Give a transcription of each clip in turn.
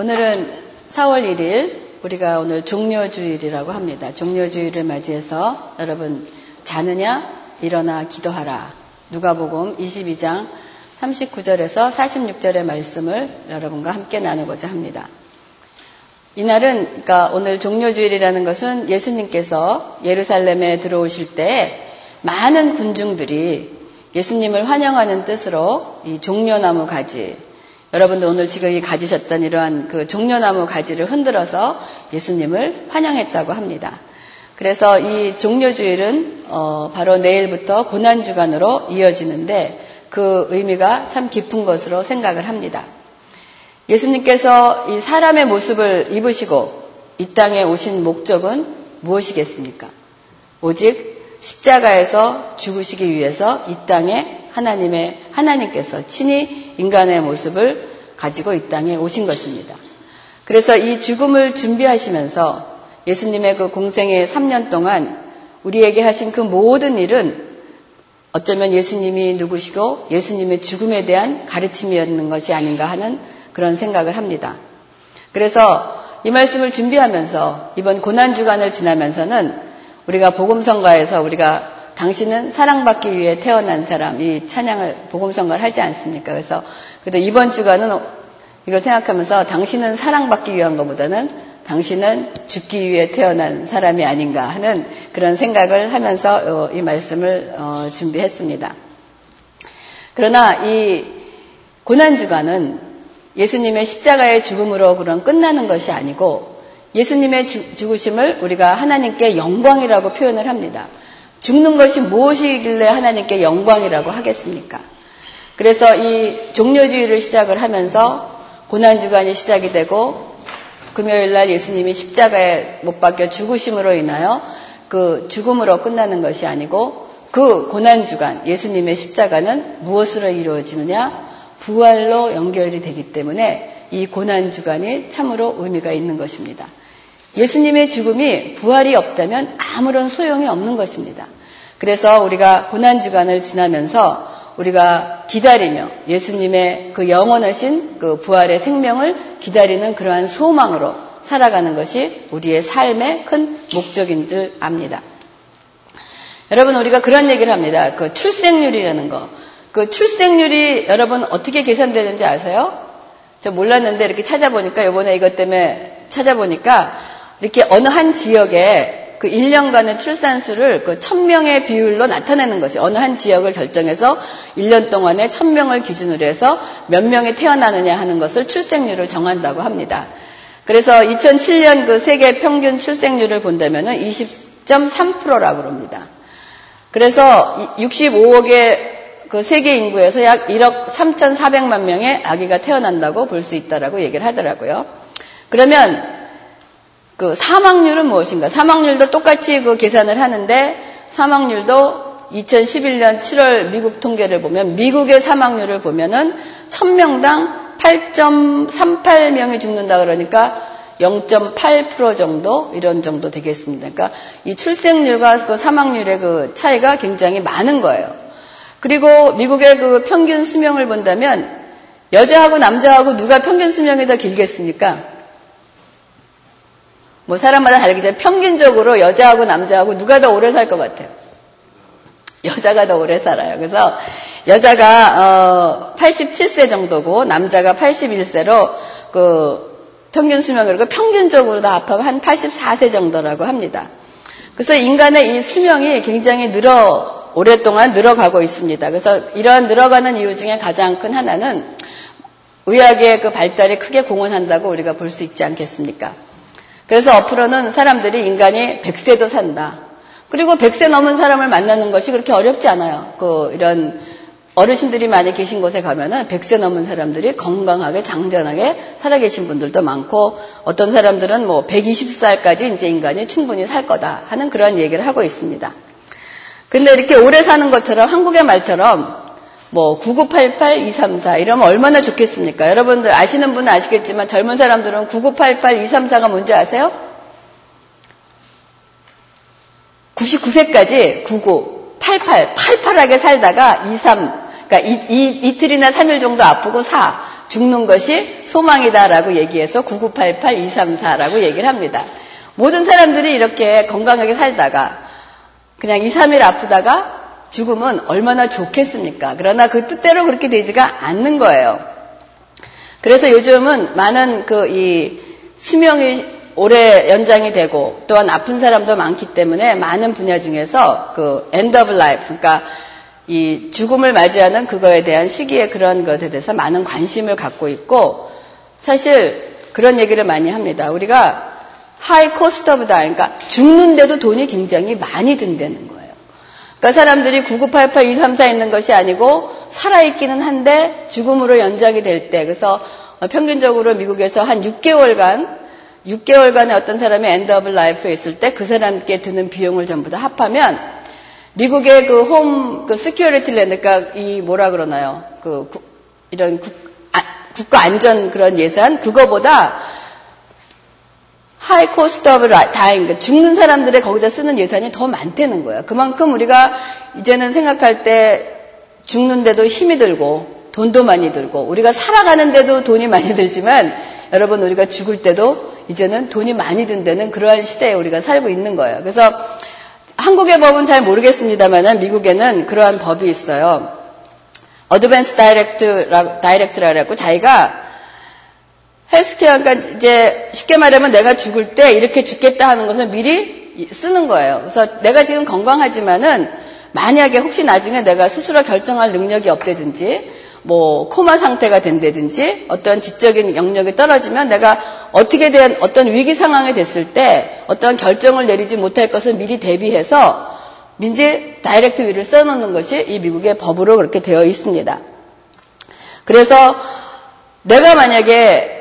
오늘은 4월 1일 우리가 오늘 종료주일이라고 합니다. 종료주일을 맞이해서 여러분 자느냐 일어나 기도하라. 누가복음 22장 39절에서 46절의 말씀을 여러분과 함께 나누고자 합니다. 이날은 그러니까 오늘 종료주일이라는 것은 예수님께서 예루살렘에 들어오실 때 많은 군중들이 예수님을 환영하는 뜻으로 이 종려나무 가지 여러분도 오늘 지금 가지셨던 이러한 그 종려나무 가지를 흔들어서 예수님을 환영했다고 합니다. 그래서 이 종료주일은 어 바로 내일부터 고난주간으로 이어지는데 그 의미가 참 깊은 것으로 생각을 합니다. 예수님께서 이 사람의 모습을 입으시고 이 땅에 오신 목적은 무엇이겠습니까? 오직 십자가에서 죽으시기 위해서 이 땅에 하나님의 하나님께서 친히 인간의 모습을 가지고 이 땅에 오신 것입니다. 그래서 이 죽음을 준비하시면서 예수님의 그 공생의 3년 동안 우리에게 하신 그 모든 일은 어쩌면 예수님이 누구시고 예수님의 죽음에 대한 가르침이었는 것이 아닌가 하는 그런 생각을 합니다. 그래서 이 말씀을 준비하면서 이번 고난주간을 지나면서는 우리가 복음성가에서 우리가 당신은 사랑받기 위해 태어난 사람 이 찬양을 복음성가를 하지 않습니까? 그래서 그래도 이번 주간은 이걸 생각하면서 당신은 사랑받기 위한 것보다는 당신은 죽기 위해 태어난 사람이 아닌가 하는 그런 생각을 하면서 어, 이 말씀을 어, 준비했습니다. 그러나 이 고난 주간은 예수님의 십자가의 죽음으로 그런 끝나는 것이 아니고 예수님의 죽으심을 우리가 하나님께 영광이라고 표현을 합니다. 죽는 것이 무엇이길래 하나님께 영광이라고 하겠습니까? 그래서 이 종료주의를 시작을 하면서 고난주간이 시작이 되고 금요일 날 예수님이 십자가에 못 박혀 죽으심으로 인하여 그 죽음으로 끝나는 것이 아니고 그 고난주간 예수님의 십자가는 무엇으로 이루어지느냐? 부활로 연결이 되기 때문에 이 고난주간이 참으로 의미가 있는 것입니다. 예수님의 죽음이 부활이 없다면 아무런 소용이 없는 것입니다. 그래서 우리가 고난주간을 지나면서 우리가 기다리며 예수님의 그 영원하신 그 부활의 생명을 기다리는 그러한 소망으로 살아가는 것이 우리의 삶의 큰 목적인 줄 압니다. 여러분, 우리가 그런 얘기를 합니다. 그 출생률이라는 거. 그 출생률이 여러분 어떻게 계산되는지 아세요? 저 몰랐는데 이렇게 찾아보니까 이번에 이것 때문에 찾아보니까 이렇게 어느 한 지역에 그 1년간의 출산수를 그 1000명의 비율로 나타내는 것이 어느 한 지역을 결정해서 1년 동안에 1000명을 기준으로 해서 몇 명이 태어나느냐 하는 것을 출생률을 정한다고 합니다. 그래서 2007년 그 세계 평균 출생률을 본다면은 20.3%라고 합니다. 그래서 65억의 그 세계 인구에서 약 1억 3,400만 명의 아기가 태어난다고 볼 수 있다라고 얘기를 하더라고요. 그러면 그 사망률은 무엇인가? 사망률도 똑같이 그 계산을 하는데 사망률도 2011년 7월 미국 통계를 보면 미국의 사망률을 보면은 1000명당 8.38명이 죽는다 그러니까 0.8% 정도 이런 정도 되겠습니다. 그러니까 이 출생률과 그 사망률의 그 차이가 굉장히 많은 거예요. 그리고 미국의 그 평균 수명을 본다면 여자하고 남자하고 누가 평균 수명이 더 길겠습니까? 뭐 사람마다 다르겠지만 평균적으로 여자하고 남자하고 누가 더 오래 살 것 같아요? 여자가 더 오래 살아요. 그래서 여자가 어 87세 정도고 남자가 81세로 그 평균 수명을 그 평균적으로 다 합하면 한 84세 정도라고 합니다. 그래서 인간의 이 수명이 굉장히 늘어 오랫동안 늘어가고 있습니다. 그래서 이러한 늘어가는 이유 중에 가장 큰 하나는 의학의 그 발달이 크게 공헌한다고 우리가 볼 수 있지 않겠습니까? 그래서 앞으로는 사람들이 인간이 100세도 산다. 그리고 100세 넘은 사람을 만나는 것이 그렇게 어렵지 않아요. 그 이런 어르신들이 많이 계신 곳에 가면은 100세 넘은 사람들이 건강하게 장전하게 살아계신 분들도 많고 어떤 사람들은 뭐 120살까지 이제 인간이 충분히 살 거다 하는 그런 얘기를 하고 있습니다. 근데 이렇게 오래 사는 것처럼 한국의 말처럼 뭐 9988, 234 이러면 얼마나 좋겠습니까? 여러분들 아시는 분은 아시겠지만 젊은 사람들은 9988, 234가 뭔지 아세요? 99세까지 99, 88, 팔팔하게 살다가 23, 그러니까 이, 이, 이틀이나 3일 정도 아프고 4, 죽는 것이 소망이다라고 얘기해서 9988-234라고 얘기를 합니다. 모든 사람들이 이렇게 건강하게 살다가 그냥 2, 3일 아프다가 죽으면 얼마나 좋겠습니까? 그러나 그 뜻대로 그렇게 되지가 않는 거예요. 그래서 요즘은 많은 그 이 수명이 오래 연장이 되고 또한 아픈 사람도 많기 때문에 많은 분야 중에서 그 end of life, 그러니까 이 죽음을 맞이하는 그거에 대한 시기에 그런 것에 대해서 많은 관심을 갖고 있고 사실 그런 얘기를 많이 합니다. 우리가 high cost of dying, 그러니까 죽는데도 돈이 굉장히 많이 든다는 거예요. 그러니까 사람들이 9988, 234 있는 것이 아니고 살아있기는 한데 죽음으로 연장이 될 때, 그래서 평균적으로 미국에서 한 6개월간 6개월간의 어떤 사람이 of life에 있을 때 그 사람께 드는 비용을 전부 다 합하면 미국의 그 홈, 그 security land, 그러니까 이 뭐라 그러나요? 그 구, 이런 국, 아, 국가 안전 그런 예산 그거보다 high cost of dying 죽는 사람들의 거기다 쓰는 예산이 더 많다는 거예요. 그만큼 우리가 이제는 생각할 때 죽는데도 힘이 들고 돈도 많이 들고 우리가 살아가는데도 돈이 많이 들지만 여러분 우리가 죽을 때도 이제는 돈이 많이 든다는 그러한 시대에 우리가 살고 있는 거예요. 그래서 한국의 법은 잘 모르겠습니다만 미국에는 그러한 법이 있어요. advance directive, directive라고 자기가 헬스케어, 그러니까 이제 쉽게 말하면 내가 죽을 때 이렇게 죽겠다 하는 것을 미리 쓰는 거예요. 그래서 내가 지금 건강하지만은 만약에 혹시 나중에 내가 스스로 결정할 능력이 없다든지 뭐 코마 상태가 된다든지 어떤 지적인 영역이 떨어지면 내가 어떻게 된 어떤 위기 상황이 됐을 때 어떤 결정을 내리지 못할 것을 미리 대비해서 미리 directive를 써놓는 것이 이 미국의 법으로 그렇게 되어 있습니다. 그래서 내가 만약에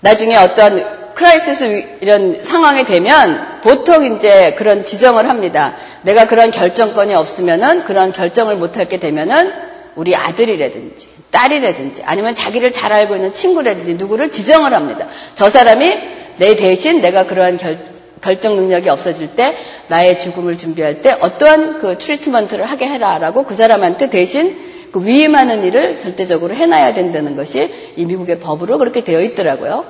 나중에 어떤 crisis 이런 상황이 되면 보통 이제 그런 지정을 합니다. 내가 그런 결정권이 없으면은 그런 결정을 못하게 되면은 우리 아들이라든지 딸이라든지 아니면 자기를 잘 알고 있는 친구라든지 누구를 지정을 합니다. 저 사람이 내 대신 내가 그러한 결, 결정 능력이 없어질 때 나의 죽음을 준비할 때 어떠한 그 트리트먼트를 하게 해라라고 그 사람한테 대신 그 위임 하는 일을 절대적으로 해놔야 된다는 것이 이 미국의 법으로 그렇게 되어 있더라고요.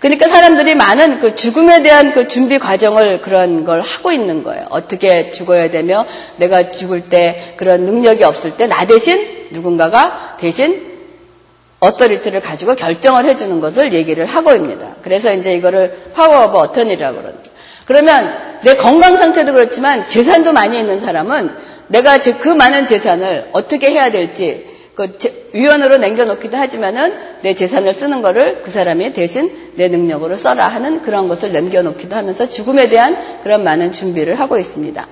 그러니까 사람들이 많은 그 죽음에 대한 그 준비 과정을 그런 걸 하고 있는 거예요. 어떻게 죽어야 되며 내가 죽을 때 그런 능력이 없을 때 나 대신 누군가가 대신 authority를 가지고 결정을 해주는 것을 얘기를 하고 있습니다. 그래서 이제 이거를 power of attorney라고 그럽니다. 그러면 내 건강 상태도 그렇지만 재산도 많이 있는 사람은 내가 그 많은 재산을 어떻게 해야 될지 그 유언으로 남겨놓기도 하지만은 내 재산을 쓰는 거를 그 사람이 대신 내 능력으로 써라 하는 그런 것을 남겨놓기도 하면서 죽음에 대한 그런 많은 준비를 하고 있습니다.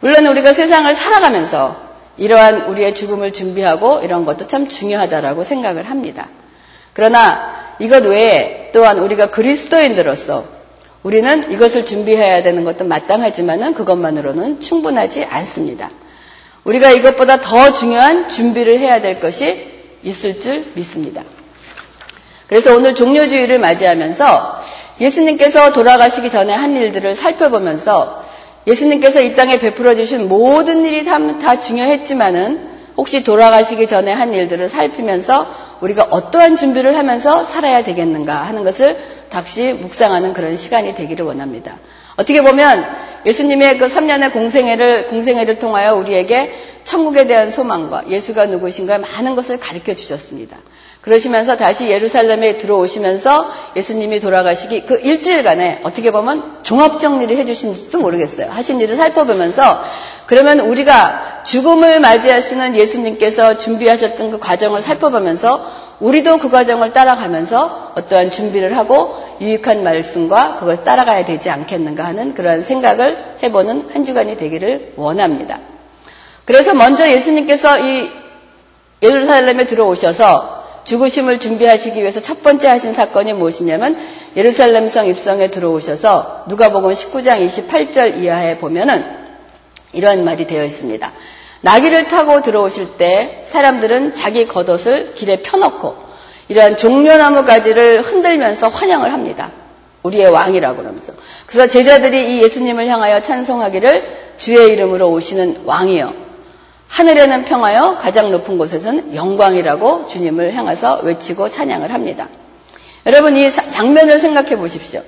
물론 우리가 세상을 살아가면서 이러한 우리의 죽음을 준비하고 이런 것도 참 중요하다라고 생각을 합니다. 그러나 이것 외에 또한 우리가 그리스도인들로서 우리는 이것을 준비해야 되는 것도 마땅하지만은 그것만으로는 충분하지 않습니다. 우리가 이것보다 더 중요한 준비를 해야 될 것이 있을 줄 믿습니다. 그래서 오늘 종료주의를 맞이하면서 예수님께서 돌아가시기 전에 한 일들을 살펴보면서 예수님께서 이 땅에 베풀어 주신 모든 일이 다, 다 중요했지만은 혹시 돌아가시기 전에 한 일들을 살피면서 우리가 어떠한 준비를 하면서 살아야 되겠는가 하는 것을 다시 묵상하는 그런 시간이 되기를 원합니다. 어떻게 보면 예수님의 그 3년의 공생애를, 공생애를 통하여 우리에게 천국에 대한 소망과 예수가 누구신가 많은 것을 가르쳐 주셨습니다. 그러시면서 다시 예루살렘에 들어오시면서 예수님이 돌아가시기 그 일주일간에 어떻게 보면 종합 정리를 해주신지도 모르겠어요. 하신 일을 살펴보면서 그러면 우리가 죽음을 맞이하시는 예수님께서 준비하셨던 그 과정을 살펴보면서 우리도 그 과정을 따라가면서 어떠한 준비를 하고 유익한 말씀과 그것을 따라가야 되지 않겠는가 하는 그런 생각을 해보는 한 주간이 되기를 원합니다. 그래서 먼저 예수님께서 이 예루살렘에 들어오셔서 죽으심을 준비하시기 위해서 첫 번째 하신 사건이 무엇이냐면 예루살렘 성 입성에 들어오셔서 누가복음 19장 28절 이하에 보면은 이런 말이 되어 있습니다. 나귀를 타고 들어오실 때 사람들은 자기 겉옷을 길에 펴놓고 이러한 종려나무 가지를 흔들면서 환영을 합니다. 우리의 왕이라고 그러면서. 그래서 제자들이 이 예수님을 향하여 찬송하기를 주의 이름으로 오시는 왕이요. 하늘에는 평화요, 가장 높은 곳에서는 영광이라고 주님을 향해서 외치고 찬양을 합니다. 여러분 이 장면을 생각해 보십시오.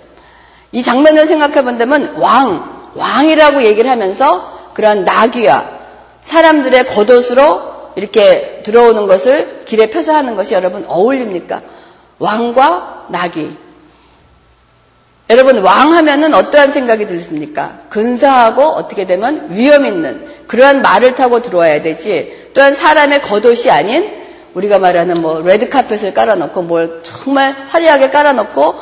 이 장면을 생각해 본다면 왕, 왕이라고 얘기를 하면서 그런 나귀와 사람들의 겉옷으로 이렇게 들어오는 것을 길에 펴서 하는 것이 여러분 어울립니까? 왕과 나귀. 여러분 왕 하면은 어떠한 생각이 들습니까? 근사하고 어떻게 되면 위험 있는 그러한 말을 타고 들어와야 되지. 또한 사람의 겉옷이 아닌 우리가 말하는 뭐 레드 카펫을 깔아놓고 뭘 정말 화려하게 깔아놓고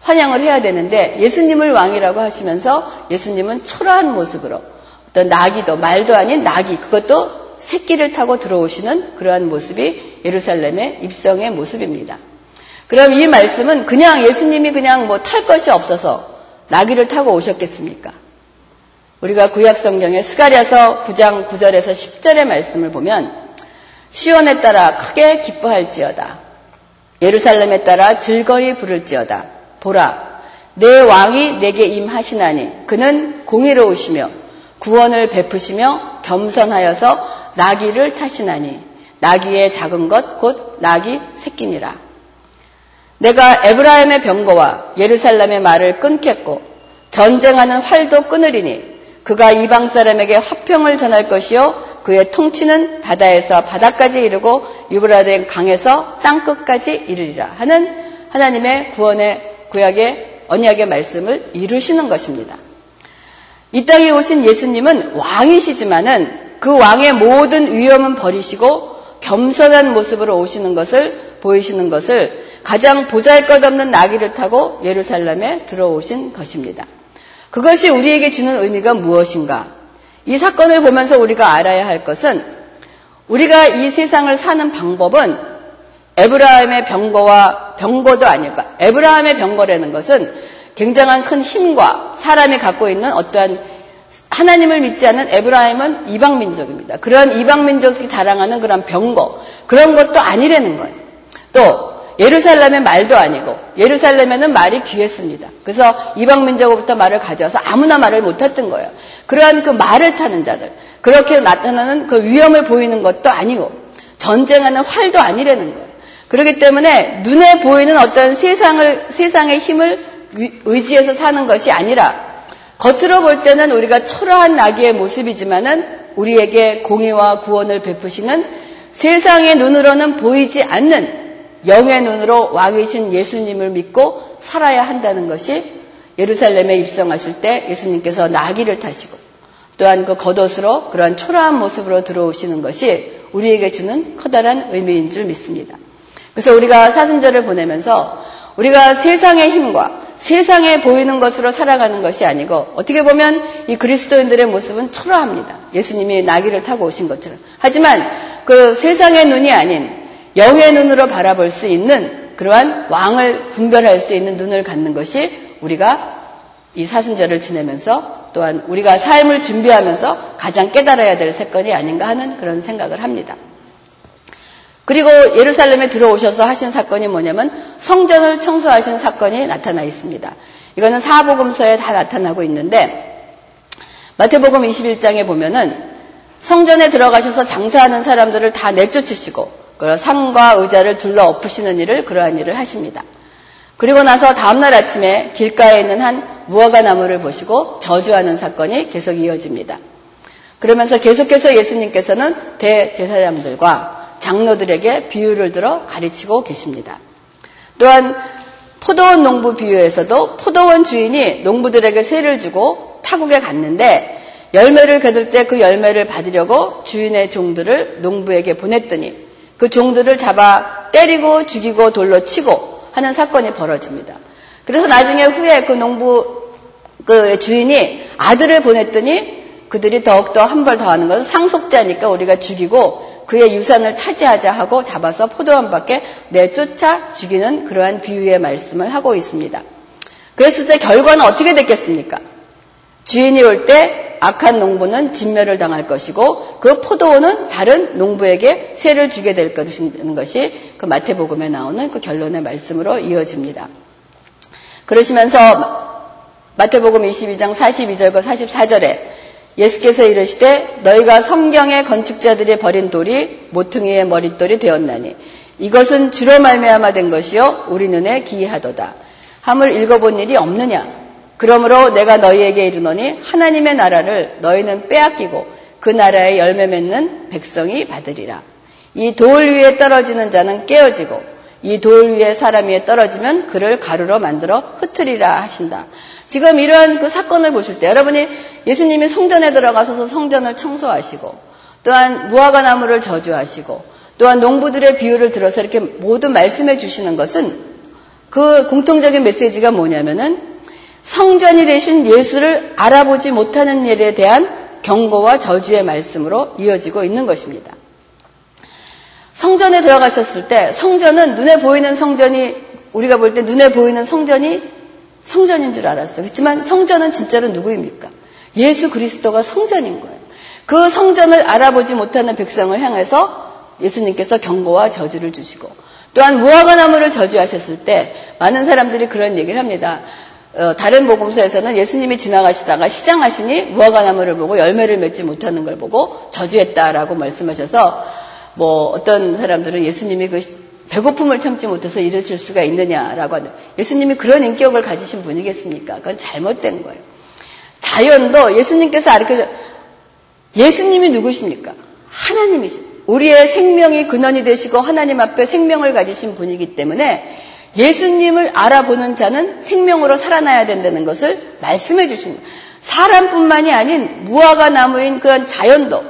환영을 해야 되는데 예수님을 왕이라고 하시면서 예수님은 초라한 모습으로 어떤 나귀도 말도 아닌 나귀 그것도 새끼를 타고 들어오시는 그러한 모습이 예루살렘의 입성의 모습입니다. 그럼 이 말씀은 그냥 예수님이 그냥 뭐 탈 것이 없어서 나귀를 타고 오셨겠습니까? 우리가 구약 성경의 스가랴서 9장 9절에서 10절의 말씀을 보면 시온에 따라 크게 기뻐할지어다. 예루살렘에 따라 즐거이 부를지어다. 보라, 내 왕이 내게 임하시나니 그는 공의로우시며 구원을 베푸시며 겸손하여서 나귀를 타시나니 나귀의 작은 것 곧 나귀 새끼니라. 내가 에브라임의 병거와 예루살렘의 말을 끊겠고 전쟁하는 활도 끊으리니 그가 이방 사람에게 화평을 전할 것이요 그의 통치는 바다에서 바다까지 이르고 유브라덴 강에서 땅 끝까지 이르리라 하는 하나님의 구원의 구약의 언약의 말씀을 이루시는 것입니다. 이 땅에 오신 예수님은 왕이시지만은 그 왕의 모든 위험은 버리시고 겸손한 모습으로 오시는 것을 보이시는 것을 가장 보잘것없는 나귀를 타고 예루살렘에 들어오신 것입니다. 그것이 우리에게 주는 의미가 무엇인가? 이 사건을 보면서 우리가 알아야 할 것은 우리가 이 세상을 사는 방법은 에브라임의 병거와 병거도 아닐까. 에브라임의 병거라는 것은 굉장한 큰 힘과 사람이 갖고 있는 어떠한 하나님을 믿지 않는 에브라임은 이방 민족입니다. 그런 이방 민족이 자랑하는 그런 병거 그런 것도 아니라는 거예요. 또 예루살렘의 말도 아니고 예루살렘에는 말이 귀했습니다. 그래서 이방 민족으로부터 말을 가져와서 아무나 말을 못했던 거예요. 그러한 그 말을 타는 자들 그렇게 나타나는 그 위험을 보이는 것도 아니고 전쟁하는 활도 아니라는 거예요. 그렇기 때문에 눈에 보이는 어떤 세상을 세상의 힘을 의지해서 사는 것이 아니라 겉으로 볼 때는 우리가 초라한 나귀의 모습이지만은 우리에게 공의와 구원을 베푸시는 세상의 눈으로는 보이지 않는 영의 눈으로 왕이신 예수님을 믿고 살아야 한다는 것이 예루살렘에 입성하실 때 예수님께서 나귀를 타시고 또한 그 겉옷으로 그러한 초라한 모습으로 들어오시는 것이 우리에게 주는 커다란 의미인 줄 믿습니다. 그래서 우리가 사순절을 보내면서 우리가 세상의 힘과 세상에 보이는 것으로 살아가는 것이 아니고 어떻게 보면 이 그리스도인들의 모습은 초라합니다. 예수님이 나귀를 타고 오신 것처럼. 하지만 그 세상의 눈이 아닌 영의 눈으로 바라볼 수 있는 그러한 왕을 분별할 수 있는 눈을 갖는 것이 우리가 이 사순절을 지내면서 또한 우리가 삶을 준비하면서 가장 깨달아야 될 사건이 아닌가 하는 그런 생각을 합니다. 그리고 예루살렘에 들어오셔서 하신 사건이 뭐냐면 성전을 청소하신 사건이 나타나 있습니다. 이거는 사복음서에 다 나타나고 있는데 마태복음 21장에 보면은 성전에 들어가셔서 장사하는 사람들을 다 내쫓으시고 상과 의자를 둘러 엎으시는 일을 그러한 일을 하십니다. 그리고 나서 다음날 아침에 길가에 있는 한 무화과 나무를 보시고 저주하는 사건이 계속 이어집니다. 그러면서 계속해서 예수님께서는 대제사장들과 장로들에게 비유를 들어 가르치고 계십니다. 또한 포도원 농부 비유에서도 포도원 주인이 농부들에게 세를 주고 타국에 갔는데 열매를 거둘 때 그 열매를 받으려고 주인의 종들을 농부에게 보냈더니 그 종들을 잡아 때리고 죽이고 돌로 치고 하는 사건이 벌어집니다. 그래서 나중에 후에 그 농부 그 주인이 아들을 보냈더니 그들이 더욱더 한 벌 더 하는 것은 상속자니까 우리가 죽이고 그의 유산을 차지하자 하고 잡아서 포도원 밖에 내쫓아 죽이는 그러한 비유의 말씀을 하고 있습니다. 그랬을 때 결과는 어떻게 됐겠습니까? 주인이 올 때 악한 농부는 진멸을 당할 것이고 그 포도원은 다른 농부에게 세를 주게 될 것이 그 마태복음에 나오는 그 결론의 말씀으로 이어집니다. 그러시면서 마태복음 22장 42절과 44절에 예수께서 이르시되 너희가 성경의 건축자들이 버린 돌이 모퉁이의 머릿돌이 되었나니 이것은 주로 말미암아 된 것이요 우리 눈에 기이하도다. 함을 읽어본 일이 없느냐? 그러므로 내가 너희에게 이르노니 하나님의 나라를 너희는 빼앗기고 그 나라에 열매 맺는 백성이 받으리라. 이 돌 위에 떨어지는 자는 깨어지고 이 돌 위에 사람 위에 떨어지면 그를 가루로 만들어 흩으리라 하신다. 지금 이러한 그 사건을 보실 때 여러분이 예수님이 성전에 들어가서 성전을 청소하시고 또한 무화과 나무를 저주하시고 또한 농부들의 비유를 들어서 이렇게 모두 말씀해 주시는 것은 그 공통적인 메시지가 뭐냐면은 성전이 되신 예수를 알아보지 못하는 일에 대한 경고와 저주의 말씀으로 이어지고 있는 것입니다. 성전에 들어가셨을 때 성전은 눈에 보이는 성전이 우리가 볼 때 눈에 보이는 성전이 성전인 줄 알았어요. 그렇지만 성전은 진짜로 누구입니까? 예수 그리스도가 성전인 거예요. 그 성전을 알아보지 못하는 백성을 향해서 예수님께서 경고와 저주를 주시고 또한 무화과 나무를 저주하셨을 때 많은 사람들이 그런 얘기를 합니다. 어, 다른 복음서에서는 예수님이 지나가시다가 시장하시니 무화과 나무를 보고 열매를 맺지 못하는 걸 보고 저주했다라고 말씀하셔서 뭐 어떤 사람들은 예수님이 그 배고픔을 참지 못해서 이러실 수가 있느냐라고 하는 예수님이 그런 인격을 가지신 분이겠습니까? 그건 잘못된 거예요. 자연도 예수님께서 가르쳐 예수님이 누구십니까? 하나님이십니다. 우리의 생명이 근원이 되시고 하나님 앞에 생명을 가지신 분이기 때문에 예수님을 알아보는 자는 생명으로 살아나야 된다는 것을 말씀해 주십니다. 사람뿐만이 아닌 무화과 나무인 그런 자연도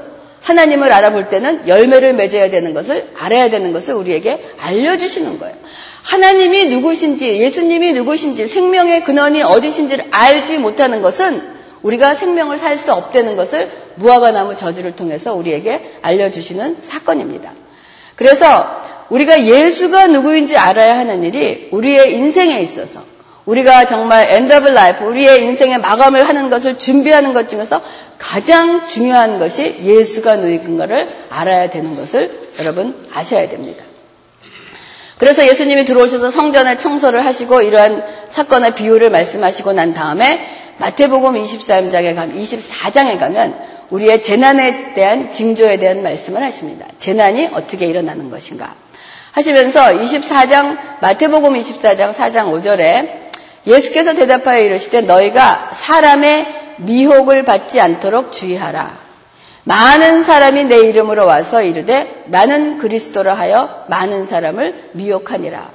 하나님을 알아볼 때는 열매를 맺어야 되는 것을 알아야 되는 것을 우리에게 알려주시는 거예요. 하나님이 누구신지, 예수님이 누구신지, 생명의 근원이 어디신지를 알지 못하는 것은 우리가 생명을 살 수 없다는 것을 무화과 나무 저주를 통해서 우리에게 알려주시는 사건입니다. 그래서 우리가 예수가 누구인지 알아야 하는 일이 우리의 인생에 있어서 우리가 정말 of life, 우리의 인생의 마감을 하는 것을 준비하는 것 중에서 가장 중요한 것이 예수가 누구인가를 알아야 되는 것을 여러분 아셔야 됩니다. 그래서 예수님이 들어오셔서 성전에 청소를 하시고 이러한 사건의 비유를 말씀하시고 난 다음에 마태복음 23장에 가면 24장에 가면 우리의 재난에 대한 징조에 대한 말씀을 하십니다. 재난이 어떻게 일어나는 것인가? 하시면서 24장 마태복음 24장 4장 5절에 예수께서 대답하여 이르시되 너희가 사람의 미혹을 받지 않도록 주의하라. 많은 사람이 내 이름으로 와서 이르되 나는 그리스도라 하여 많은 사람을 미혹하니라.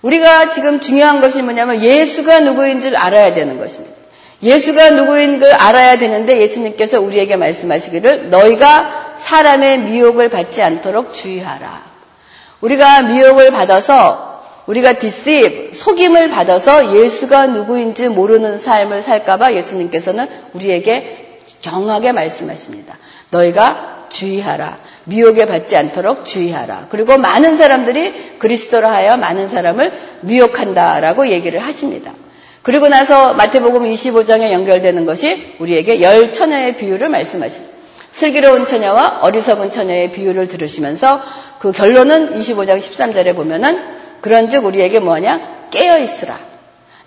우리가 지금 중요한 것이 뭐냐면 예수가 누구인 줄 알아야 되는 것입니다. 예수가 누구인 걸 알아야 되는데 예수님께서 우리에게 말씀하시기를 너희가 사람의 미혹을 받지 않도록 주의하라. 우리가 미혹을 받아서 우리가 deceive, 속임을 받아서 예수가 누구인지 모르는 삶을 살까봐 예수님께서는 우리에게 경하게 말씀하십니다. 너희가 주의하라. 미혹에 받지 않도록 주의하라. 그리고 많은 사람들이 그리스도로 하여 많은 사람을 미혹한다라고 얘기를 하십니다. 그리고 나서 마태복음 25장에 연결되는 것이 우리에게 열 처녀의 비유를 말씀하십니다. 슬기로운 처녀와 어리석은 처녀의 비유를 들으시면서 그 결론은 25장 13절에 보면은 그런즉 우리에게 뭐하냐 깨어 있으라.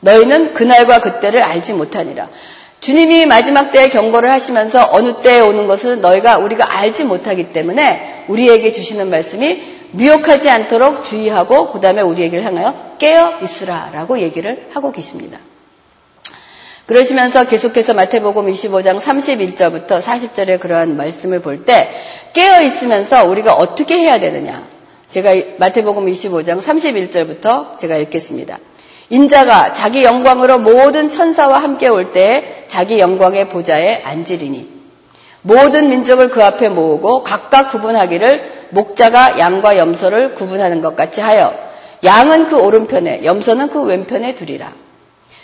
너희는 그날과 그때를 알지 못하니라. 주님이 마지막 때에 경고를 하시면서 어느 때에 오는 것을 너희가 우리가 알지 못하기 때문에 우리에게 주시는 말씀이 미혹하지 않도록 주의하고 그 다음에 우리에게를 향하여 깨어 있으라라고 얘기를 하고 계십니다. 그러시면서 계속해서 마태복음 25장 31절부터 40절에 그러한 말씀을 볼 때 깨어 있으면서 우리가 어떻게 해야 되느냐. 제가 마태복음 25장 31절부터 제가 읽겠습니다. 인자가 자기 영광으로 모든 천사와 함께 올 때에 자기 영광의 보좌에 앉으리니 모든 민족을 그 앞에 모으고 각각 구분하기를 목자가 양과 염소를 구분하는 것 같이 하여 양은 그 오른편에 염소는 그 왼편에 두리라.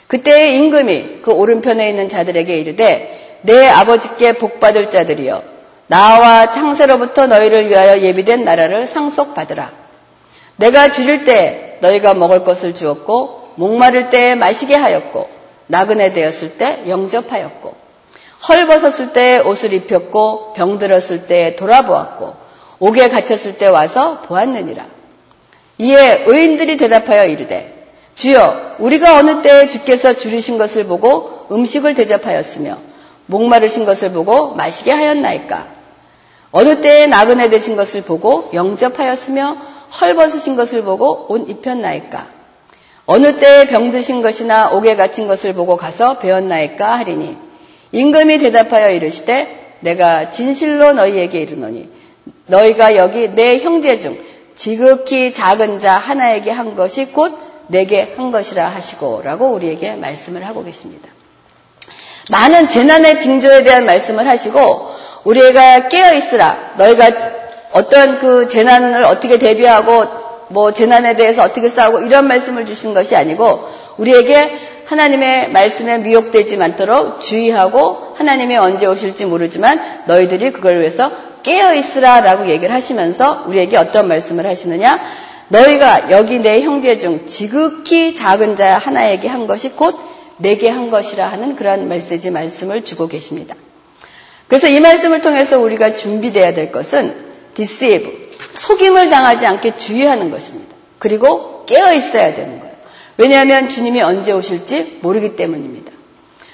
그때의 임금이 그 오른편에 있는 자들에게 이르되 내 아버지께 복받을 자들이여 나와 창세로부터 너희를 위하여 예비된 나라를 상속받으라. 내가 줄일 때 너희가 먹을 것을 주었고 목마를 때에 마시게 하였고 나그네 되었을 때 영접하였고 헐벗었을 때 옷을 입혔고 병들었을 때 돌아보았고 옥에 갇혔을 때 와서 보았느니라. 이에 의인들이 대답하여 이르되 주여 우리가 어느 때에 주께서 줄이신 것을 보고 음식을 대접하였으며 목마르신 것을 보고 마시게 하였나이까? 어느 때에 나그네 되신 것을 보고 영접하였으며 헐벗으신 것을 보고 옷 입혔나이까? 어느 때에 병드신 것이나 옥에 갇힌 것을 보고 가서 배웠나이까 하리니 임금이 대답하여 이르시되 내가 진실로 너희에게 이르노니 너희가 여기 내 형제 중 지극히 작은 자 하나에게 한 것이 곧 내게 한 것이라 하시고라고 우리에게 말씀을 하고 계십니다. 많은 재난의 징조에 대한 말씀을 하시고 우리가 깨어 있으라 너희가 어떤 그 재난을 어떻게 대비하고 뭐 재난에 대해서 어떻게 싸우고 이런 말씀을 주신 것이 아니고 우리에게 하나님의 말씀에 미혹되지 않도록 주의하고 하나님이 언제 오실지 모르지만 너희들이 그걸 위해서 깨어 있으라라고 얘기를 하시면서 우리에게 어떤 말씀을 하시느냐? 너희가 여기 내 형제 중 지극히 작은 자 하나에게 한 것이 곧 내게 한 것이라 하는 그러한 메시지 말씀을 주고 계십니다. 그래서 이 말씀을 통해서 우리가 준비되어야 될 것은 디세이브, 속임을 당하지 않게 주의하는 것입니다. 그리고 깨어 있어야 되는 거예요. 왜냐하면 주님이 언제 오실지 모르기 때문입니다.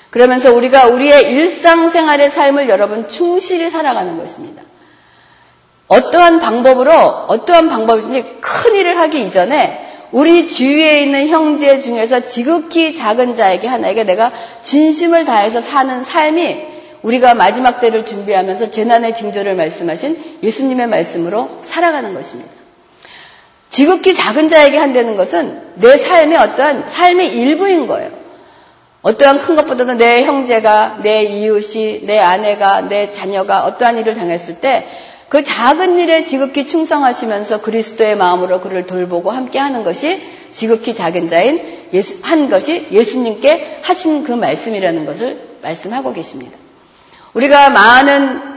그러면서 우리가 우리의 일상생활의 삶을 여러분 충실히 살아가는 것입니다. 어떠한 방법으로 어떠한 방법이든지 큰 일을 하기 이전에 우리 주위에 있는 형제 중에서 지극히 작은 자에게 하나에게 내가 진심을 다해서 사는 삶이 우리가 마지막 때를 준비하면서 재난의 징조를 말씀하신 예수님의 말씀으로 살아가는 것입니다. 지극히 작은 자에게 한다는 것은 내 삶의 어떠한 삶의 일부인 거예요. 어떠한 큰 것보다는 내 형제가, 내 이웃이, 내 아내가, 내 자녀가 어떠한 일을 당했을 때 그 작은 일에 지극히 충성하시면서 그리스도의 마음으로 그를 돌보고 함께 하는 것이 지극히 작은 자인 예수, 한 것이 예수님께 하신 그 말씀이라는 것을 말씀하고 계십니다. 우리가 많은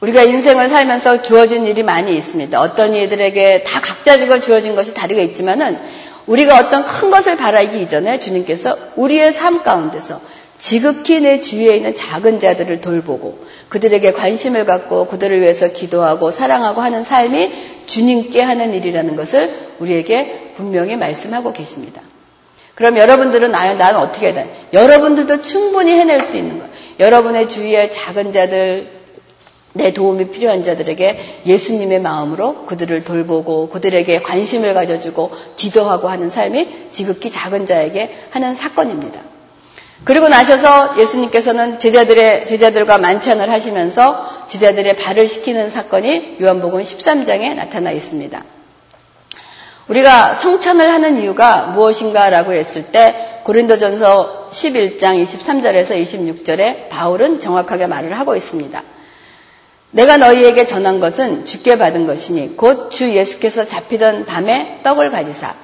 우리가 인생을 살면서 주어진 일이 많이 있습니다. 어떤 이들에게 다 각자적으로 주어진 것이 다르게 있지만은 우리가 어떤 큰 것을 바라기 이전에 주님께서 우리의 삶 가운데서 지극히 내 주위에 있는 작은 자들을 돌보고 그들에게 관심을 갖고 그들을 위해서 기도하고 사랑하고 하는 삶이 주님께 하는 일이라는 것을 우리에게 분명히 말씀하고 계십니다. 그럼 여러분들은 아, 나는 어떻게 해야 돼? 여러분들도 충분히 해낼 수 있는 거예요. 여러분의 주위에 작은 자들, 내 도움이 필요한 자들에게 예수님의 마음으로 그들을 돌보고 그들에게 관심을 가져주고 기도하고 하는 삶이 지극히 작은 자에게 하는 사건입니다. 그리고 나셔서 예수님께서는 제자들의 제자들과 만찬을 하시면서 제자들의 발을 시키는 사건이 요한복음 13장에 나타나 있습니다. 우리가 성찬을 하는 이유가 무엇인가라고 했을 때 고린도전서 11장 23절에서 26절에 바울은 정확하게 말을 하고 있습니다. 내가 너희에게 전한 것은 주께 받은 것이니 곧 주 예수께서 잡히던 밤에 떡을 가지사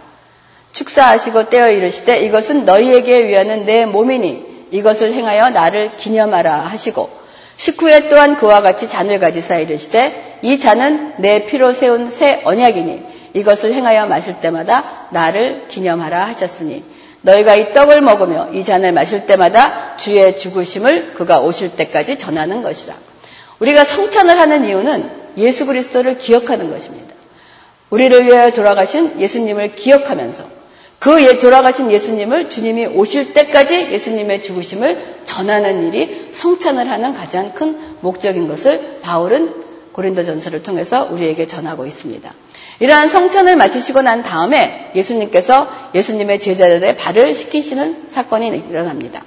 축사하시고 떼어 이르시되 이것은 너희에게 위하는 내 몸이니 이것을 행하여 나를 기념하라 하시고 식후에 또한 그와 같이 잔을 가지사 이르시되 이 잔은 내 피로 세운 새 언약이니 이것을 행하여 마실 때마다 나를 기념하라 하셨으니 너희가 이 떡을 먹으며 이 잔을 마실 때마다 주의 죽으심을 그가 오실 때까지 전하는 것이다. 우리가 성찬을 하는 이유는 예수 그리스도를 기억하는 것입니다. 우리를 위하여 돌아가신 예수님을 기억하면서 그 예, 돌아가신 예수님을 주님이 오실 때까지 예수님의 죽으심을 전하는 일이 성찬을 하는 가장 큰 목적인 것을 바울은 고린도 전서를 통해서 우리에게 전하고 있습니다. 이러한 성찬을 마치시고 난 다음에 예수님께서 예수님의 제자들의 발을 씻기시는 사건이 일어납니다.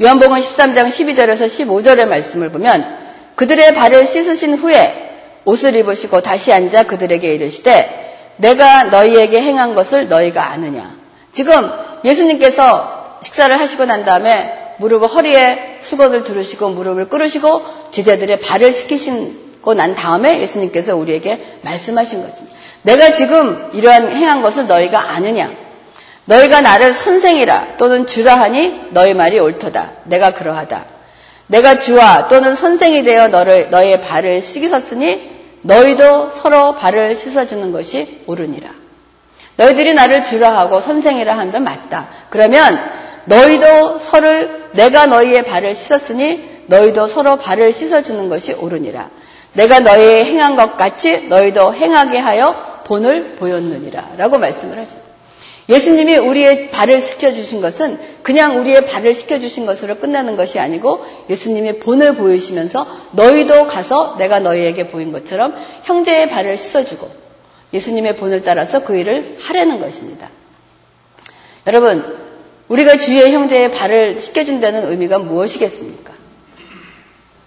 요한복음 13장 12절에서 15절의 말씀을 보면 그들의 발을 씻으신 후에 옷을 입으시고 다시 앉아 그들에게 이르시되 내가 너희에게 행한 것을 너희가 아느냐. 지금 예수님께서 식사를 하시고 난 다음에 무릎을 허리에 수건을 두르시고 무릎을 꿇으시고 제자들의 발을 씻기시고 난 다음에 예수님께서 우리에게 말씀하신 것입니다. 내가 지금 이러한 행한 것을 너희가 아느냐? 너희가 나를 선생이라 또는 주라 하니 너희 말이 옳도다. 내가 그러하다. 내가 주와 또는 선생이 되어 너를 너의 발을 씻기셨으니 너희도 서로 발을 씻어주는 것이 옳으니라. 너희들이 나를 주라 하고 선생이라 한건 맞다. 그러면 너희도 서를 내가 너희의 발을 씻었으니 너희도 서로 발을 씻어주는 것이 옳으니라. 내가 너희 행한 것 같이 너희도 행하게 하여 본을 보였느니라. 라고 말씀을 하십니다. 예수님이 우리의 발을 씻겨주신 것은 그냥 우리의 발을 씻겨주신 것으로 끝나는 것이 아니고 예수님의 본을 보이시면서 너희도 가서 내가 너희에게 보인 것처럼 형제의 발을 씻어주고 예수님의 본을 따라서 그 일을 하려는 것입니다. 여러분, 우리가 주위의 형제의 발을 씻겨준다는 의미가 무엇이겠습니까?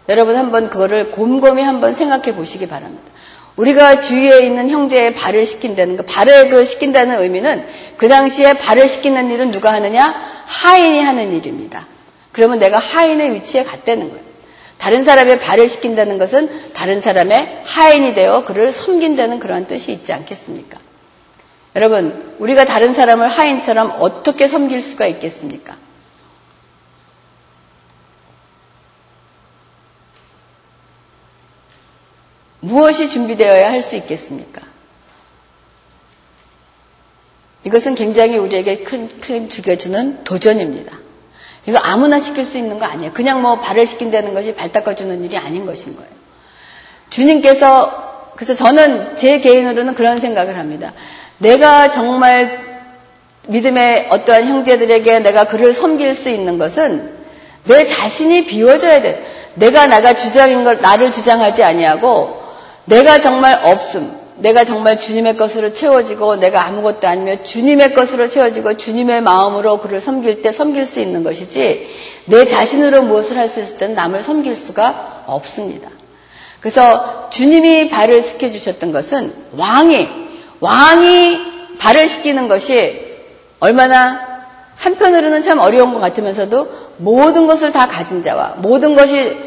여러분 한번 그거를 곰곰이 한번 생각해 보시기 바랍니다. 우리가 주위에 있는 형제의 발을 씻긴다는 거, 발을 그 씻긴다는 의미는 그 당시에 발을 씻기는 일은 누가 하느냐? 하인이 하는 일입니다. 그러면 내가 하인의 위치에 갔다는 거예요. 다른 사람의 발을 씻긴다는 것은 다른 사람의 하인이 되어 그를 섬긴다는 그러한 뜻이 있지 않겠습니까? 여러분, 우리가 다른 사람을 하인처럼 어떻게 섬길 수가 있겠습니까? 무엇이 준비되어야 할 수 있겠습니까? 이것은 굉장히 우리에게 큰, 큰 죽여주는 도전입니다. 이거 아무나 시킬 수 있는 거 아니에요. 그냥 뭐 발을 시킨다는 것이 발 닦아주는 일이 아닌 것인 거예요. 주님께서, 그래서 저는 제 개인으로는 그런 생각을 합니다. 내가 정말 믿음의 어떠한 형제들에게 내가 그를 섬길 수 있는 것은 내 자신이 비워져야 돼. 내가 나가 주장인 걸 나를 주장하지 아니하고 내가 정말 없음, 내가 정말 주님의 것으로 채워지고 내가 아무것도 아니며 주님의 것으로 채워지고 주님의 마음으로 그를 섬길 때 섬길 수 있는 것이지 내 자신으로 무엇을 할 수 있을 때는 남을 섬길 수가 없습니다. 그래서 주님이 발을 시켜 주셨던 것은 왕이 왕이 발을 시키는 것이 얼마나 한편으로는 참 어려운 것 같으면서도 모든 것을 다 가진 자와 모든 것이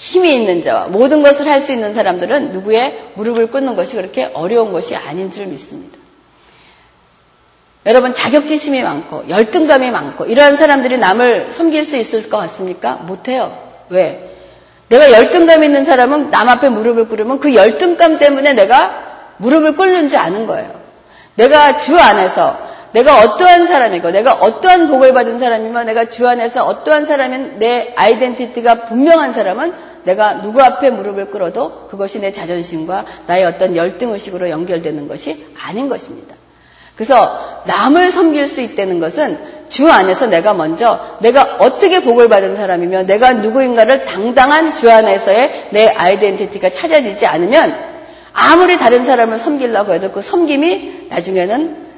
힘이 있는 자와 모든 것을 할 수 있는 사람들은 누구의 무릎을 꿇는 것이 그렇게 어려운 것이 아닌 줄 믿습니다. 여러분 자격지심이 많고 열등감이 많고 이러한 사람들이 남을 섬길 수 있을 것 같습니까? 못해요. 왜? 내가 열등감 있는 사람은 남 앞에 무릎을 꿇으면 그 열등감 때문에 내가 무릎을 꿇는지 아는 거예요. 내가 주 안에서 내가 어떠한 사람이고 내가 어떠한 복을 받은 사람이면 내가 주 안에서 어떠한 사람인 내 아이덴티티가 분명한 사람은 내가 누구 앞에 무릎을 꿇어도 그것이 내 자존심과 나의 어떤 열등의식으로 연결되는 것이 아닌 것입니다. 그래서 남을 섬길 수 있다는 것은 주 안에서 내가 먼저 내가 어떻게 복을 받은 사람이며 내가 누구인가를 당당한 주 안에서의 내 아이덴티티가 찾아지지 않으면 아무리 다른 사람을 섬기려고 해도 그 섬김이 나중에는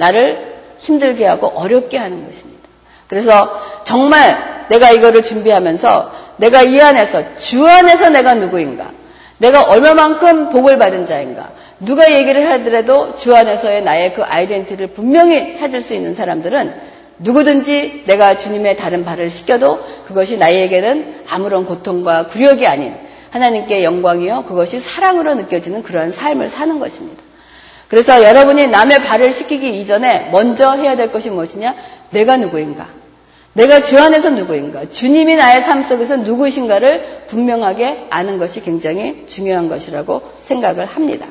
나를 힘들게 하고 어렵게 하는 것입니다. 그래서 정말 내가 이거를 준비하면서 내가 이 안에서 주 안에서 내가 누구인가? 내가 얼마만큼 복을 받은 자인가? 누가 얘기를 하더라도 주 안에서의 나의 그 아이덴티를 분명히 찾을 수 있는 사람들은 누구든지 내가 주님의 다른 발을 씻겨도 그것이 나에게는 아무런 고통과 굴욕이 아닌 하나님께 영광이요 그것이 사랑으로 느껴지는 그런 삶을 사는 것입니다. 그래서 여러분이 남의 발을 씻기기 이전에 먼저 해야 될 것이 무엇이냐? 내가 누구인가? 내가 주 안에서 누구인가, 주님이 나의 삶 속에서 누구이신가를 분명하게 아는 것이 굉장히 중요한 것이라고 생각을 합니다.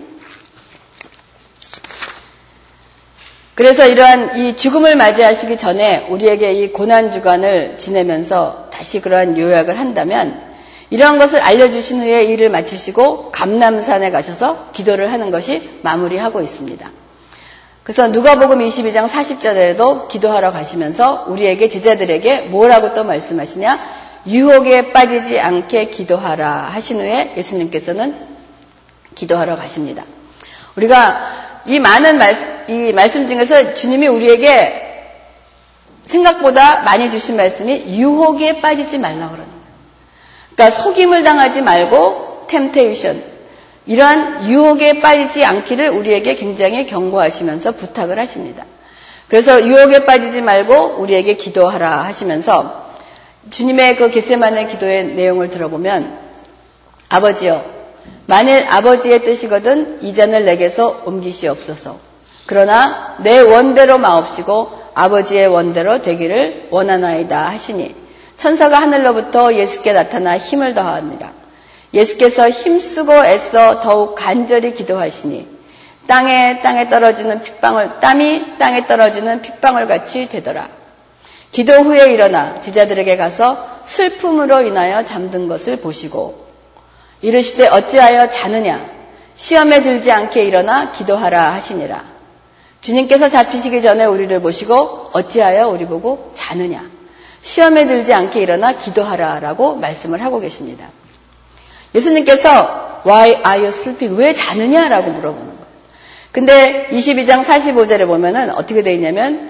그래서 이러한 이 죽음을 맞이하시기 전에 우리에게 이 고난 주간을 지내면서 다시 그러한 요약을 한다면 이러한 것을 알려주신 후에 일을 마치시고 감남산에 가셔서 기도를 하는 것이 마무리하고 있습니다. 그래서 누가복음 22장 40절에도 기도하러 가시면서 우리에게 제자들에게 뭐라고 또 말씀하시냐? 유혹에 빠지지 않게 기도하라 하신 후에 예수님께서는 기도하러 가십니다. 우리가 이 많은 말, 이 말씀 중에서 주님이 우리에게 생각보다 많이 주신 말씀이 유혹에 빠지지 말라 그러는. 그러니까 속임을 당하지 말고 템테이션, 이러한 유혹에 빠지지 않기를 우리에게 굉장히 경고하시면서 부탁을 하십니다. 그래서 유혹에 빠지지 말고 우리에게 기도하라 하시면서 주님의 그 겟세만의 기도의 내용을 들어보면 아버지여 만일 아버지의 뜻이거든 이 잔을 내게서 옮기시옵소서. 그러나 내 원대로 마옵시고 아버지의 원대로 되기를 원하나이다 하시니 천사가 하늘로부터 예수께 나타나 힘을 더하니라. 예수께서 힘쓰고 애써 더욱 간절히 기도하시니 땅에 땅에 떨어지는 핏방울 땀이 땅에 떨어지는 핏방울 같이 되더라. 기도 후에 일어나 제자들에게 가서 슬픔으로 인하여 잠든 것을 보시고 이르시되 어찌하여 자느냐 시험에 들지 않게 일어나 기도하라 하시니라. 주님께서 잡히시기 전에 우리를 보시고 어찌하여 우리 보고 자느냐. 시험에 들지 않게 일어나 기도하라 라고 말씀을 하고 계십니다. 예수님께서 Why are you sleeping? 왜 자느냐 라고 물어보는 거예요. 근데 22장 45절에 보면은 어떻게 되어 있냐면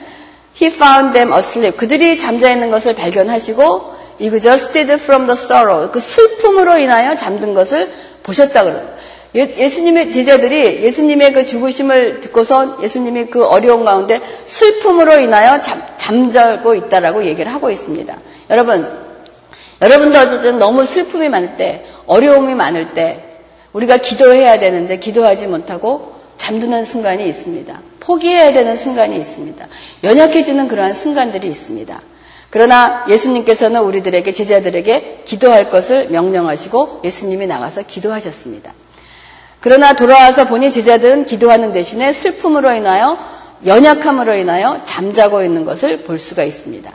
He found them asleep. 그들이 잠자 있는 것을 발견하시고 exhausted from the sorrow. 그 슬픔으로 인하여 잠든 것을 보셨다 그래요. 예, 수님의 제자들이 예수님의 그 죽으심을 듣고서 예수님이 그 어려운 가운데 슬픔으로 인하여 잠, 잠자고 있다라고 얘기를 하고 있습니다. 여러분, 여러분도 어쨌든 너무 슬픔이 많을 때, 어려움이 많을 때, 우리가 기도해야 되는데 기도하지 못하고 잠드는 순간이 있습니다. 포기해야 되는 순간이 있습니다. 연약해지는 그러한 순간들이 있습니다. 그러나 예수님께서는 우리들에게 제자들에게 기도할 것을 명령하시고 예수님이 나가서 기도하셨습니다. 그러나 돌아와서 보니 제자들은 기도하는 대신에 슬픔으로 인하여 연약함으로 인하여 잠자고 있는 것을 볼 수가 있습니다.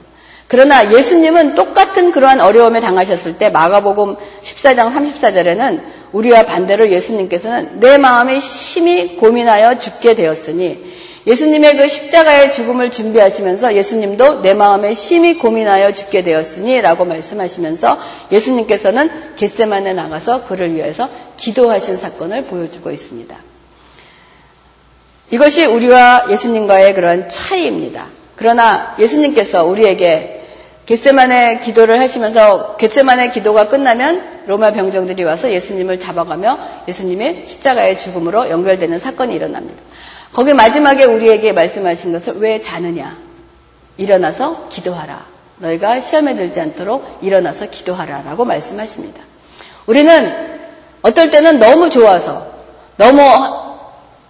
그러나 예수님은 똑같은 그러한 어려움에 당하셨을 때 마가복음 14장 34절에는 우리와 반대로 예수님께서는 내 마음이 심히 고민하여 죽게 되었으니 예수님의 그 십자가의 죽음을 준비하시면서 예수님도 내 마음에 심히 고민하여 죽게 되었으니 라고 말씀하시면서 예수님께서는 겟세만에 나가서 그를 위해서 기도하신 사건을 보여주고 있습니다. 이것이 우리와 예수님과의 그런 차이입니다. 그러나 예수님께서 우리에게 겟세만의 기도를 하시면서 겟세만의 기도가 끝나면 로마 병정들이 와서 예수님을 잡아가며 예수님의 십자가의 죽음으로 연결되는 사건이 일어납니다. 거기 마지막에 우리에게 말씀하신 것을 왜 자느냐? 일어나서 기도하라. 너희가 시험에 들지 않도록 일어나서 기도하라. 라고 말씀하십니다. 우리는 어떨 때는 너무 좋아서, 너무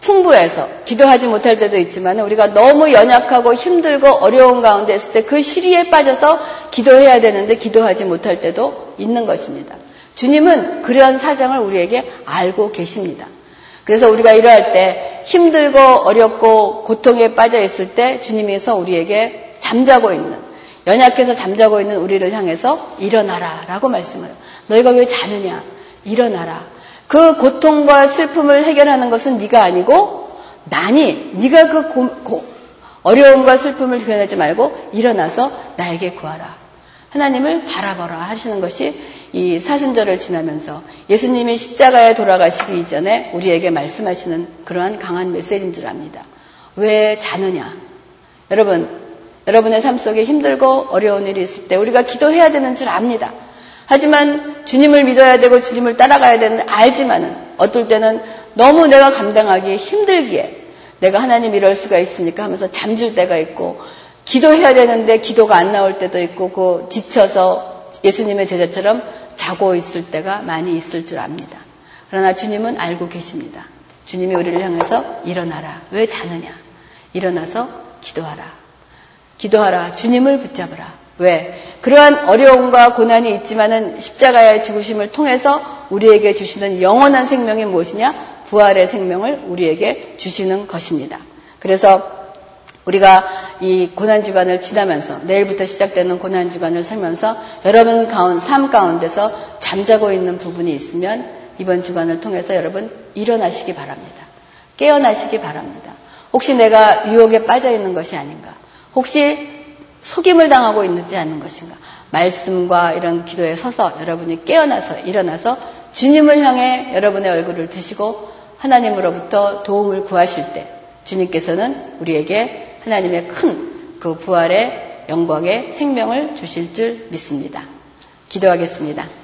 풍부해서 기도하지 못할 때도 있지만 우리가 너무 연약하고 힘들고 어려운 가운데 있을 때 그 시리에 빠져서 기도해야 되는데 기도하지 못할 때도 있는 것입니다. 주님은 그러한 사정을 우리에게 알고 계십니다. 그래서 우리가 이러할 때 힘들고 어렵고 고통에 빠져 있을 때 주님께서 우리에게 잠자고 있는 연약해서 잠자고 있는 우리를 향해서 일어나라 라고 말씀을. 너희가 왜 자느냐? 일어나라. 그 고통과 슬픔을 해결하는 것은 네가 아니고 나니 네가 그 고, 고, 어려움과 슬픔을 드러내지 말고 일어나서 나에게 구하라. 하나님을 바라보라 하시는 것이 이 사순절을 지나면서 예수님이 십자가에 돌아가시기 이전에 우리에게 말씀하시는 그러한 강한 메시지인 줄 압니다. 왜 자느냐? 여러분, 여러분의 삶 속에 힘들고 어려운 일이 있을 때 우리가 기도해야 되는 줄 압니다. 하지만 주님을 믿어야 되고 주님을 따라가야 되는 알지만은 어떨 때는 너무 내가 감당하기 힘들기에 내가 하나님 이럴 수가 있습니까 하면서 잠줄 때가 있고 기도해야 되는데 기도가 안 나올 때도 있고 그 지쳐서 예수님의 제자처럼 자고 있을 때가 많이 있을 줄 압니다. 그러나 주님은 알고 계십니다. 주님이 우리를 향해서 일어나라. 왜 자느냐? 일어나서 기도하라. 기도하라. 주님을 붙잡으라. 왜? 그러한 어려움과 고난이 있지만은 십자가의 죽으심을 통해서 우리에게 주시는 영원한 생명이 무엇이냐? 부활의 생명을 우리에게 주시는 것입니다. 그래서 우리가 이 고난주간을 지나면서 내일부터 시작되는 고난주간을 살면서 여러분 가운, 삶 가운데서 잠자고 있는 부분이 있으면 이번 주간을 통해서 여러분 일어나시기 바랍니다. 깨어나시기 바랍니다. 혹시 내가 유혹에 빠져 있는 것이 아닌가? 혹시 속임을 당하고 있는지 않는 것인가? 말씀과 이런 기도에 서서 여러분이 깨어나서 일어나서 주님을 향해 여러분의 얼굴을 드시고 하나님으로부터 도움을 구하실 때 주님께서는 우리에게 하나님의 큰 그 부활의 영광의 생명을 주실 줄 믿습니다. 기도하겠습니다.